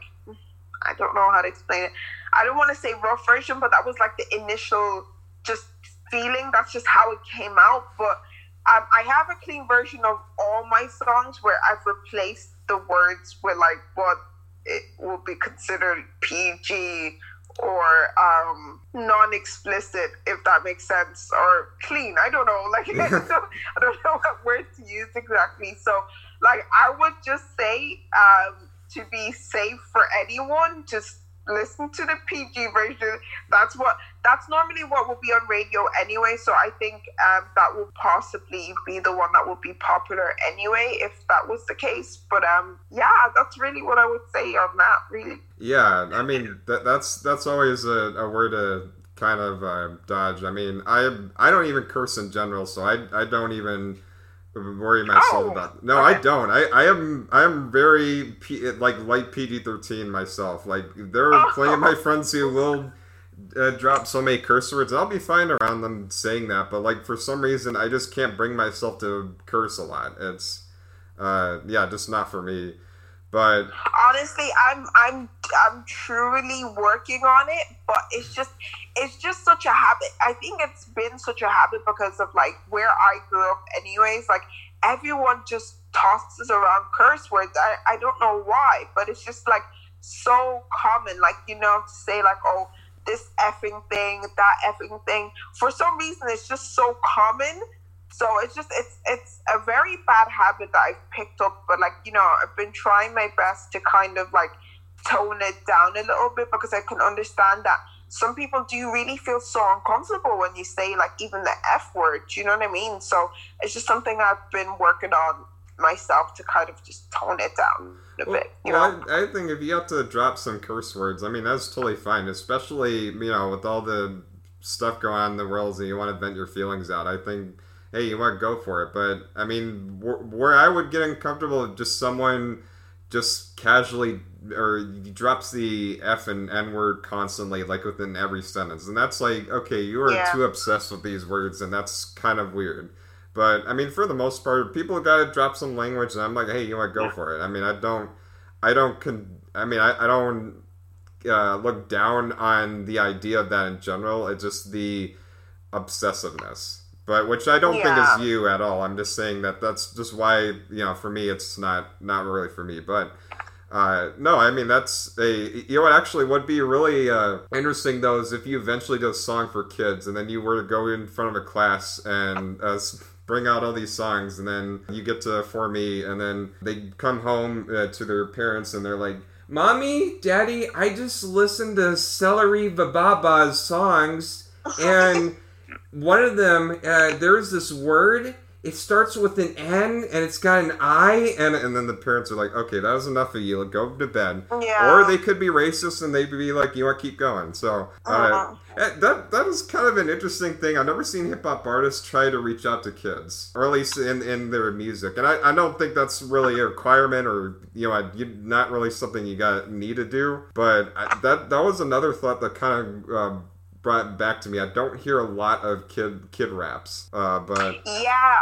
I don't know how to explain it. I don't want to say rough version, but that was like the initial just feeling. That's just how it came out. But um, I have a clean version of all my songs where I've replaced the words with like what it will be considered PG or um, non-explicit, if that makes sense, or clean. I don't know. Like I, don't, I don't know what word to use exactly. So, like I would just say um, to be safe for anyone, just listen to the PG version. That's what that's normally what will be on radio anyway. So I think um, that will possibly be the one that will be popular anyway, if that was the case. But um, yeah, that's really what I would say on that. Really. Yeah, I mean that, that's that's always a, a word to kind of uh, dodge. I mean, I I don't even curse in general, so I I don't even worry myself oh, about. No, okay. I don't. I, I am I am very P, like light PG thirteen myself. Like there are plenty of my friends who will uh, drop so many curse words. I'll be fine around them saying that, but like for some reason, I just can't bring myself to curse a lot. It's uh, yeah, just not for me. But honestly, I'm I'm I'm truly working on it, but it's just it's just such a habit. I think it's been such a habit because of like where I grew up anyways. Like everyone just tosses around curse words. I, I don't know why, but it's just like so common. Like, you know, to say like, oh, this effing thing, that effing thing. For some reason it's just so common so it's just it's it's a very bad habit that I've picked up, but like you know, I've been trying my best to kind of like tone it down a little bit because I can understand that some people do really feel so uncomfortable when you say like even the F word. You know what I mean? So it's just something I've been working on myself to kind of just tone it down a well, bit. You well, know? I, I think if you have to drop some curse words, I mean that's totally fine, especially you know with all the stuff going on in the world and you want to vent your feelings out. I think hey, you want to go for it. But I mean, where, where I would get uncomfortable, if just someone just casually or he drops the F and N word constantly, like within every sentence, and that's like, okay, you are yeah. too obsessed with these words, and that's kind of weird. But I mean, for the most part, people got to drop some language, and I'm like, hey, you want to go for it? I mean, I don't, I don't, con- I mean, I, I don't uh, look down on the idea of that in general. It's just the obsessiveness but which I don't yeah. think is you at all. I'm just saying that that's just why you know for me it's not not really for me. But uh, no, I mean that's a you know what actually would be really uh, interesting though is if you eventually do a song for kids and then you were to go in front of a class and uh, bring out all these songs and then you get to for me and then they come home uh, to their parents and they're like. Mommy, Daddy, I just listened to Celery Baba's songs and one of them, uh, there's this word. It starts with an N and it's got an I, and and then the parents are like, "Okay, that was enough of you. Go to bed." Yeah. Or they could be racist and they'd be like, "You want to keep going?" So uh, uh-huh. That that is kind of an interesting thing. I've never seen hip hop artists try to reach out to kids, or at least in, in their music. And I, I don't think that's really a requirement, or you know, not really something you got need to do. But I, that that was another thought that kind of. Um, brought back to me. I don't hear a lot of kid kid raps, uh, but yeah,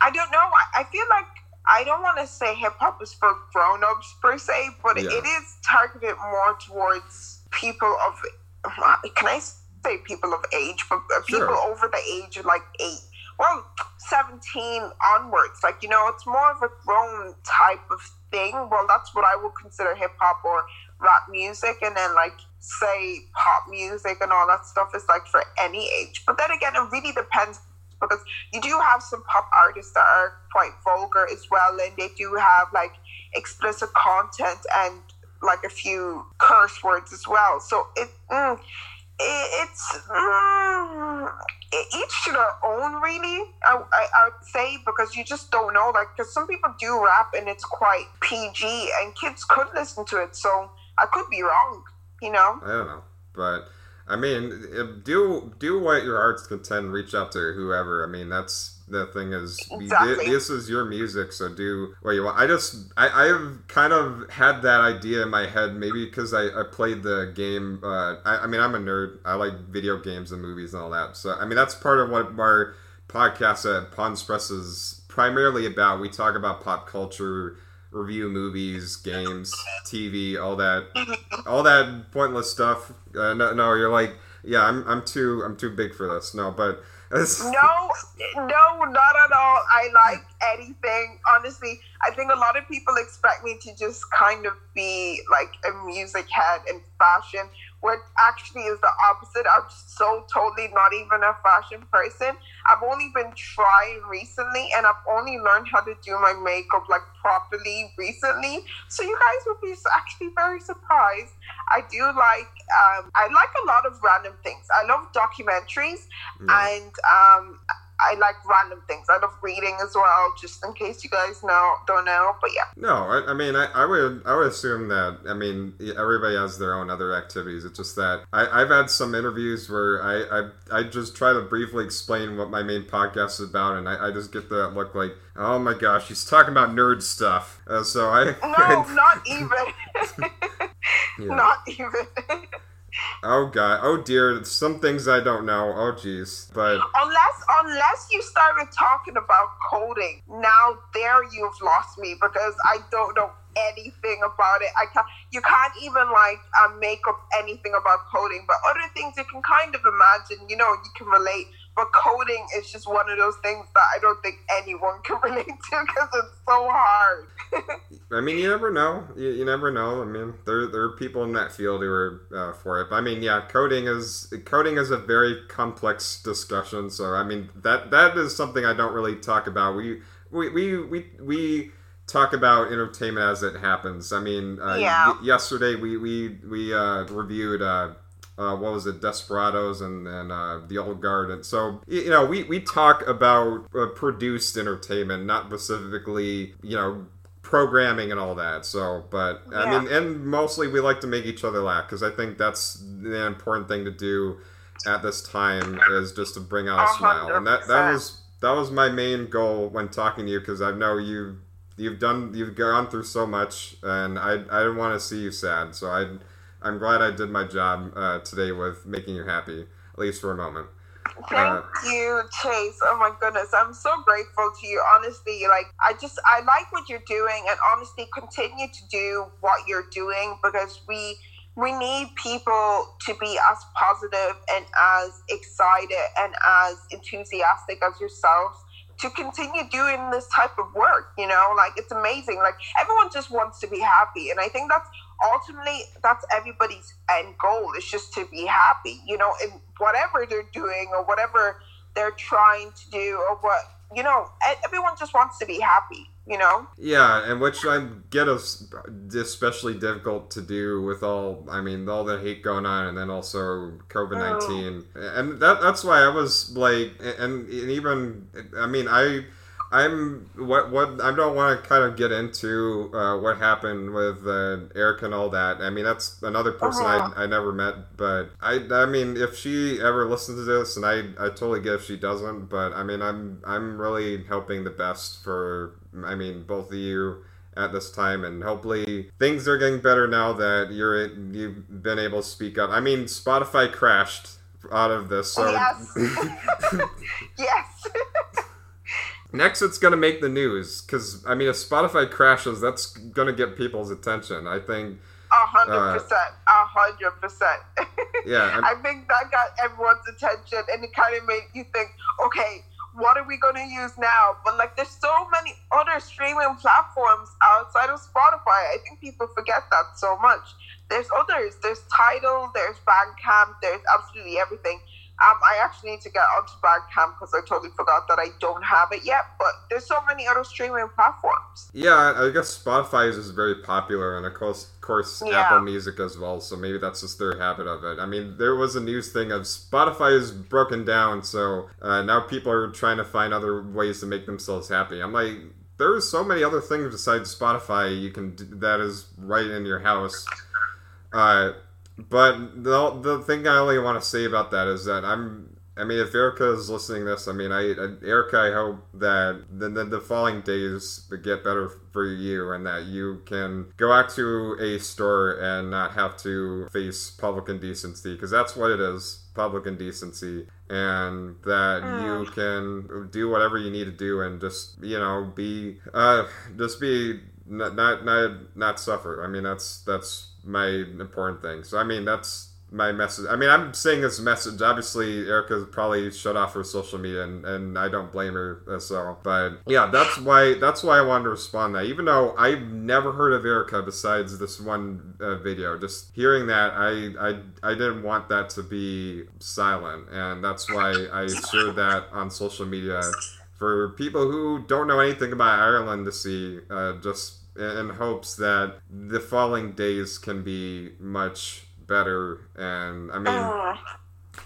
I don't know. I, I feel like I don't want to say hip hop is for grown ups per se, but yeah. it is targeted more towards people of. Can I say people of age? But uh, people sure. over the age of like eight, well, seventeen onwards. Like you know, it's more of a grown type of thing. Well, that's what I would consider hip hop or rap music, and then like say pop music and all that stuff is like for any age. But then again, it really depends because you do have some pop artists that are quite vulgar as well, and they do have like explicit content and like a few curse words as well. So it, mm, it it's mm, each to their own, really. I, I, I would say because you just don't know, like, because some people do rap and it's quite PG, and kids could listen to it. So I could be wrong you know. I don't know, but I mean, do do what your heart's content. Reach out to whoever. I mean, that's the thing is exactly. this is your music, so do what you want. I just I I've kind of had that idea in my head, maybe because I, I played the game. Uh, I, I mean, I'm a nerd. I like video games and movies and all that. So I mean, that's part of what our podcast at Pawns Press is primarily about. We talk about pop culture review movies, games, TV, all that, all that pointless stuff. Uh, no, no, you're like, yeah, I'm, I'm too, I'm too big for this. No, but no, no, not at all. I like anything. Honestly, I think a lot of people expect me to just kind of be like a music head and fashion, which actually is the opposite. I'm so totally not even a fashion person. I've only been trying recently and I've only learned how to do my makeup like properly recently. So you guys would be actually very surprised. I do like um, I like a lot of random things. I love documentaries and um, I like random things. I love reading as well, just in case you guys know don't know. But yeah. No, I, I mean, I, I would I would assume that. I mean, everybody has their own other activities. It's just that I, I've had some interviews where I, I I just try to briefly explain what my main podcast is about, and I, I just get that look like, oh my gosh, he's talking about nerd stuff. Uh, so I no, not even, yeah. not even. Oh god. Oh dear. Some things I don't know. Oh jeez. But unless unless you started talking about coding, now there you've lost me because I don't know anything about it. I can't. You can't even like uh, make up anything about coding. But other things you can kind of imagine. You know, you can relate. But coding is just one of those things that I don't think anyone can relate to because it's so hard. I mean, you never know. You, you, never know. I mean, there, there are people in that field who are uh, for it. But I mean, yeah, coding is coding is a very complex discussion. So I mean, that that is something I don't really talk about. We we we we, we talk about entertainment as it happens. I mean, uh, yeah. y- yesterday we we we uh, reviewed. Uh, uh, what was it, Desperados and, and uh, The Old Guard. And so, you know, we, we talk about uh, produced entertainment, not specifically, you know, programming and all that. So, but yeah. I mean, and mostly we like to make each other laugh because I think that's the important thing to do at this time is just to bring out a 100%. smile. And that, that was that was my main goal when talking to you because I know you you've done you've gone through so much and I I didn't want to see you sad. So I I'm glad I did my job uh, today with making you happy, at least for a moment. Thank uh, you, Chase. Oh my goodness, I'm so grateful to you. Honestly, like I just I like what you're doing, and honestly, continue to do what you're doing because we we need people to be as positive and as excited and as enthusiastic as yourselves to continue doing this type of work you know? Like it's amazing. Like everyone just wants to be happy and i think that's ultimately that's everybody's end goal is just to be happy you know? In whatever they're doing or whatever they're trying to do or what you know everyone just wants to be happy you know yeah and which i get us especially difficult to do with all i mean all the hate going on and then also covid-19 oh. and that that's why i was like and, and even i mean i I'm what what I don't want to kind of get into uh, what happened with uh, Eric and all that. I mean, that's another person uh-huh. I, I never met, but I I mean, if she ever listens to this, and I I totally get if she doesn't, but I mean, I'm I'm really hoping the best for I mean both of you at this time and hopefully things are getting better now that you're you've been able to speak up. I mean, Spotify crashed out of this, so oh, yes, yes. Next, it's gonna make the news because I mean, if Spotify crashes, that's gonna get people's attention. I think. A uh, hundred percent. A hundred percent. Yeah. I think that got everyone's attention, and it kind of made you think, okay, what are we gonna use now? But like, there's so many other streaming platforms outside of Spotify. I think people forget that so much. There's others. There's Tidal. There's Bandcamp. There's absolutely everything. Um, I actually need to get onto Bandcamp because I totally forgot that I don't have it yet. But there's so many other streaming platforms. Yeah, I guess Spotify is very popular, and of course, of course yeah. Apple Music as well. So maybe that's just their habit of it. I mean, there was a news thing of Spotify is broken down, so uh, now people are trying to find other ways to make themselves happy. I'm like, there's so many other things besides Spotify you can do that is right in your house. Uh, but the the thing I only want to say about that is that I'm. I mean, if Erica is listening this, I mean, I, I Erica, I hope that the, the, the following days get better for you and that you can go out to a store and not have to face public indecency because that's what it is public indecency and that you can do whatever you need to do and just you know be uh just be not not not, not suffer i mean that's that's my important thing. So I mean, that's my message. I mean, I'm saying this message. Obviously, Erica probably shut off her social media, and, and I don't blame her as well. But yeah, that's why that's why I wanted to respond. That even though I've never heard of Erica besides this one uh, video, just hearing that, I, I I didn't want that to be silent, and that's why I shared that on social media for people who don't know anything about Ireland to see. Uh, just in hopes that the following days can be much better. And I mean, uh.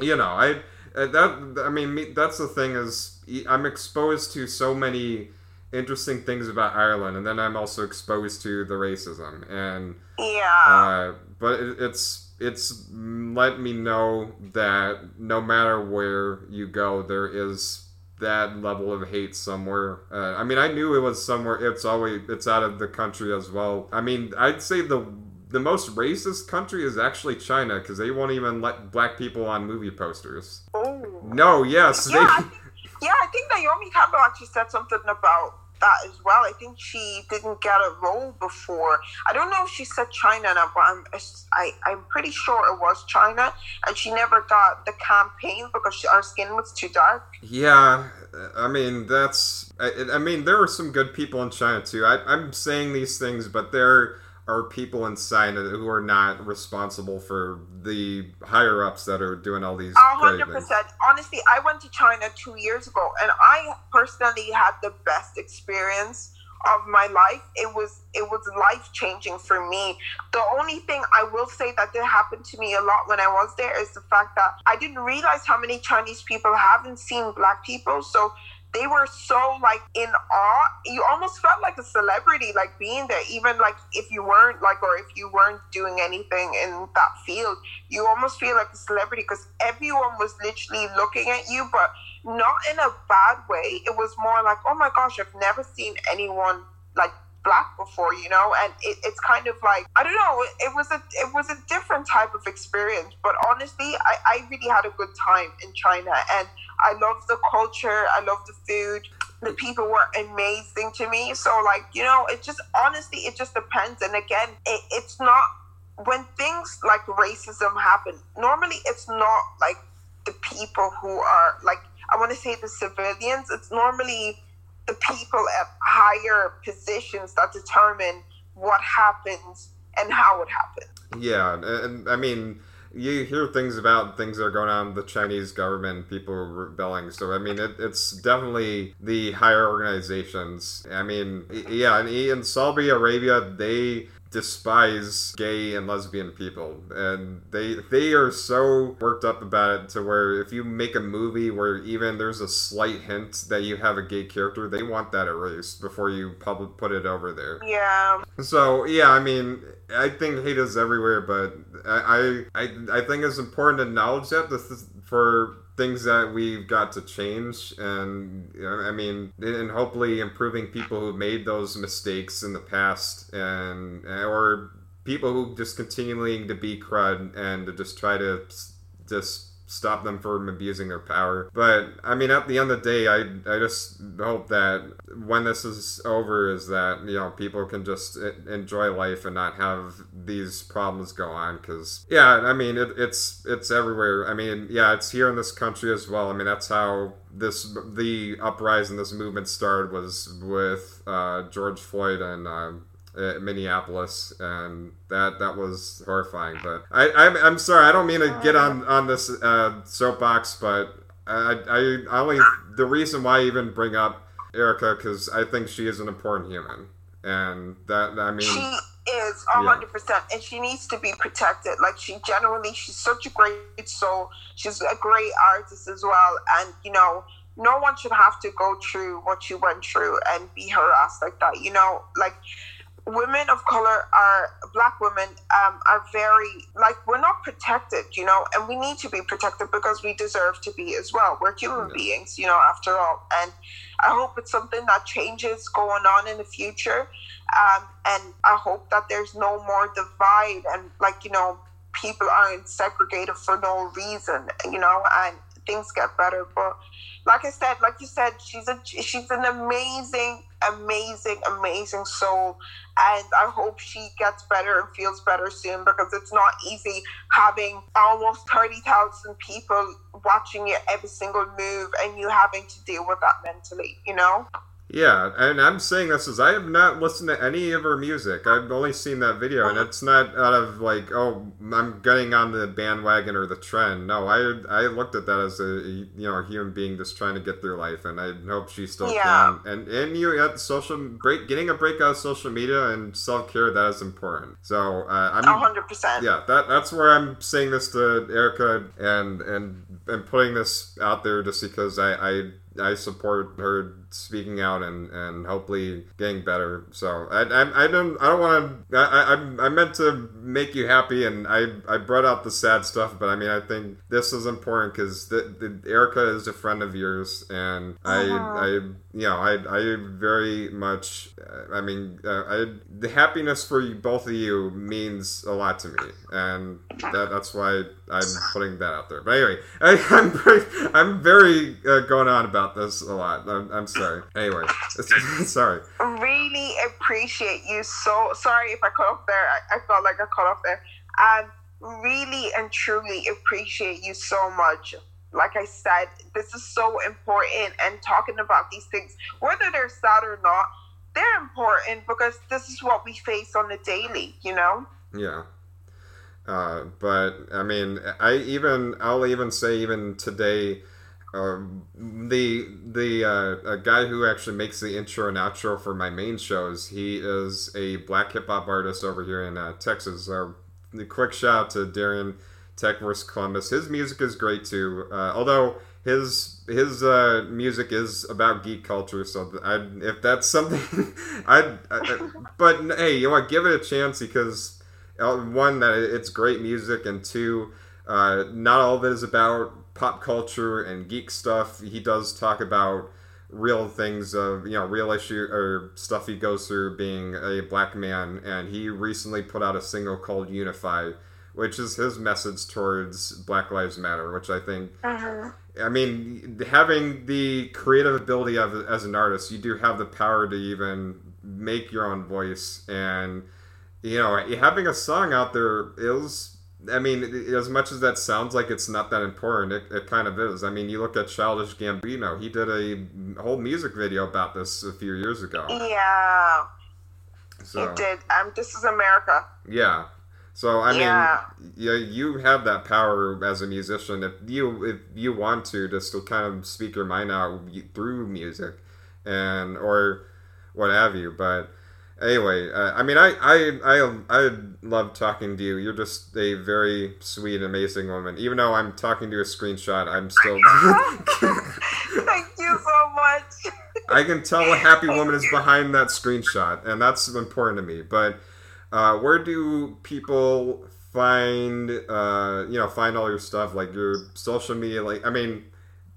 you know, I uh, that I mean that's the thing is I'm exposed to so many interesting things about Ireland, and then I'm also exposed to the racism and yeah. Uh, but it, it's it's let me know that no matter where you go, there is that level of hate somewhere. Uh, I mean, I knew it was somewhere. It's always it's out of the country as well. I mean, I'd say the the most racist country is actually China because they won't even let black people on movie posters. Oh. No, yes. Yeah, they... I think, yeah, I think Naomi Campbell actually said something about that as well. I think she didn't get a role before. I don't know if she said China now, but I'm I, I'm pretty sure it was China, and she never got the campaign because she, her skin was too dark. Yeah, I mean that's. I, I mean there are some good people in China too. I, I'm saying these things, but they're are people in China who are not responsible for the higher ups that are doing all these. hundred percent. Honestly, I went to China two years ago, and I personally had the best experience of my life. It was it was life changing for me. The only thing I will say that did happen to me a lot when I was there is the fact that I didn't realize how many Chinese people haven't seen black people. So they were so like in awe. You almost felt like a celebrity, like being there, even like if you weren't like, or if you weren't doing anything in that field, you almost feel like a celebrity because everyone was literally looking at you, but not in a bad way. It was more like, oh my gosh, I've never seen anyone like black before, you know, and it, it's kind of like I don't know. It, was a it was a different type of experience, but honestly, I, I really had a good time in China, and I love the culture. I love the food. The people were amazing to me. So like you know, it just honestly, it just depends. And again, it, it's not when things like racism happen. Normally, it's not like the people who are like I want to say the civilians. It's normally the people at higher positions that determine what happens and how it happens. Yeah, and I mean, you hear things about things that are going on the Chinese government, people rebelling. So I mean, it, it's definitely the higher organizations. I mean, yeah, and in Saudi Arabia, they despise gay and lesbian people. And they they are so worked up about it to where if you make a movie where even there's a slight hint that you have a gay character they want that erased before you public put it over there. Yeah. So yeah i mean i think hate is everywhere but i i i think it's important to acknowledge that this is for things that we've got to change and i mean and hopefully improving people who made those mistakes in the past and or people who just continuing to be crud and to just try to just stop them from abusing their power. But I mean, at the end of the day, I I just hope that when this is over, is that you know people can just enjoy life and not have these problems go on. Because yeah, I mean, it, it's it's everywhere. I mean, yeah, it's here in this country as well. I mean, that's how this the uprising, this movement started was with uh, George Floyd and. Uh, Minneapolis, and that that was horrifying. But I, I'm, I'm sorry, I don't mean to get on on this uh, soapbox, but I, I, I only the reason why I even bring up Erica because I think she is an important human, and that I mean. She- is hundred yeah. percent, and she needs to be protected. Like she genuinely, she's such a great soul. She's a great artist as well, and you know, no one should have to go through what she went through and be harassed like that. You know, like women of color are black women um, are very like we're not protected you know and we need to be protected because we deserve to be as well we're human yeah. beings you know after all and i hope it's something that changes going on in the future um, and i hope that there's no more divide and like you know people aren't segregated for no reason you know and things get better. But like I said, like you said, she's a she's an amazing, amazing, amazing soul, and I hope she gets better and feels better soon because it's not easy having almost thirty thousand people watching your every single move and you having to deal with that mentally. You know. Yeah, and I'm saying this as I have not listened to any of her music. I've only seen that video, and it's not out of like, oh, I'm getting on the bandwagon or the trend. No, I I looked at that as a you know a human being just trying to get through life, and I hope she still yeah. can. And and you at social break, getting a break out of social media and self care that is important. So uh, I'm 100. percent Yeah, that that's where I'm saying this to Erica and and and putting this out there just because I I I support her speaking out and, and hopefully getting better. So I, I, I don't I don't want to I, I I meant to make you happy and I I brought out the sad stuff, but I mean I think this is important because Erica is a friend of yours and I uh-huh. I you know I I very much I mean uh, I the happiness for you, both of you means a lot to me and that that's why I'm putting that out there. But anyway, I, am very, I'm very uh, going on about this a lot. I'm, I'm sorry. Anyway, sorry. Really appreciate you so. Sorry if I cut off there. I, I felt like I cut off there. And really and truly appreciate you so much. Like I said, this is so important. And talking about these things, whether they're sad or not, they're important because this is what we face on the daily. You know. Yeah. Uh, but I mean, I even I'll even say even today, uh, the the uh, guy who actually makes the intro and outro for my main shows, he is a black hip hop artist over here in uh, Texas. Uh, quick shout out to Darian Tech vs Columbus. His music is great too, uh, although his his uh, music is about geek culture. So I, if that's something, I, I but hey, you know what? Give it a chance because one that it's great music, and two, uh, not all of it is about pop culture and geek stuff. He does talk about real things of you know real issue or stuff he goes through being a black man and he recently put out a single called unify which is his message towards black lives matter which i think uh-huh. i mean having the creative ability of as an artist you do have the power to even make your own voice and you know, having a song out there is. I mean, as much as that sounds like it's not that important, it, it kind of is. I mean, you look at Childish Gambino; he did a whole music video about this a few years ago. Yeah, so, he did. Um, this is America. Yeah. So I yeah. mean, yeah, you have that power as a musician if you if you want to just to kind of speak your mind out through music, and or what have you. But anyway, uh, I mean, I, I, I, I love talking to you. You're just a very sweet, amazing woman. Even though I'm talking to a screenshot, I'm still. Thank you so much. I can tell a happy woman is behind that screenshot, and that's important to me. But uh, where do people find, uh, you know, find all your stuff, like your social media? Like, I mean,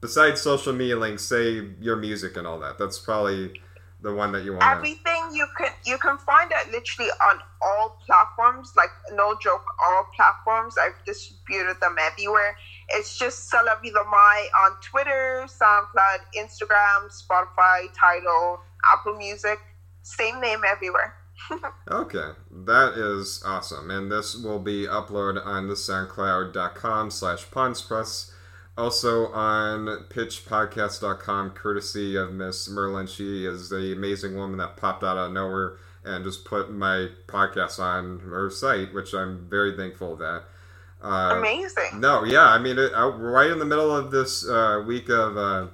besides social media links, say your music and all that. That's probably the one that you want. Everything you can you can find it literally on all platforms. Like no joke, all platforms. I've distributed them everywhere. It's just La Mai on Twitter, SoundCloud, Instagram, Spotify, Tidal, Apple Music. Same name everywhere. okay, that is awesome. And this will be uploaded on the SoundCloud.com slash Press also on pitchpodcast.com, courtesy of Miss Merlin. She is the amazing woman that popped out of nowhere and just put my podcast on her site, which I'm very thankful of that. Uh, Amazing. No, yeah, I mean, it, uh, right in the middle of this uh, week of, uh,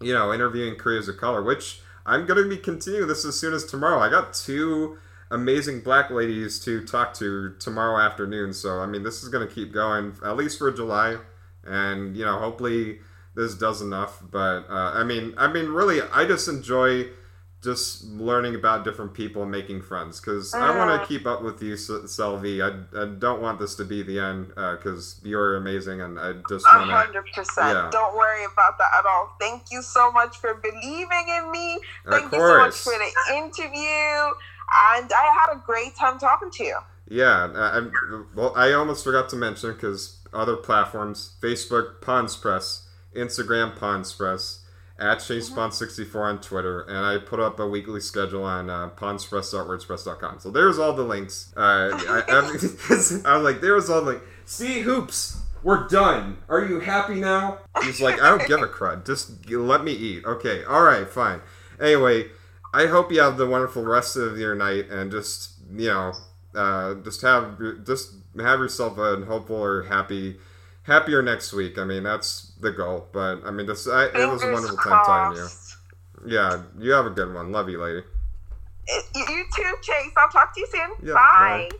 you know, interviewing creators of color, which I'm going to be continuing this as soon as tomorrow. I got two amazing black ladies to talk to tomorrow afternoon, so I mean, this is going to keep going at least for July and you know hopefully this does enough but uh, i mean i mean really i just enjoy just learning about different people and making friends because uh, i want to keep up with you selvi. I, I don't want this to be the end because uh, you're amazing and i just want to 100% yeah. don't worry about that at all. Thank you so much for believing in me. Thank you so much for the interview and i had a great time talking to you. Yeah I, well i almost forgot to mention because other platforms Facebook Pawns Press. Instagram Pawnspress, at ChasePawn64 on Twitter, and I put up a weekly schedule on uh, pawnspress.wordpress.com. So there's all the links. Uh, I, I, I'm like, there's all the See, Hoops, we're done. Are you happy now? He's like, I don't give a crud. Just let me eat. Okay, all right, fine. Anyway, I hope you have the wonderful rest of your night and just, you know, uh, just have just have yourself a hopeful or happy happier next week. I mean, that's the goal. But I mean, this I, it was a wonderful time talking to you. Yeah, you have a good one. Love you, lady. You too, Chase. I'll talk to you soon. Yeah, bye. bye.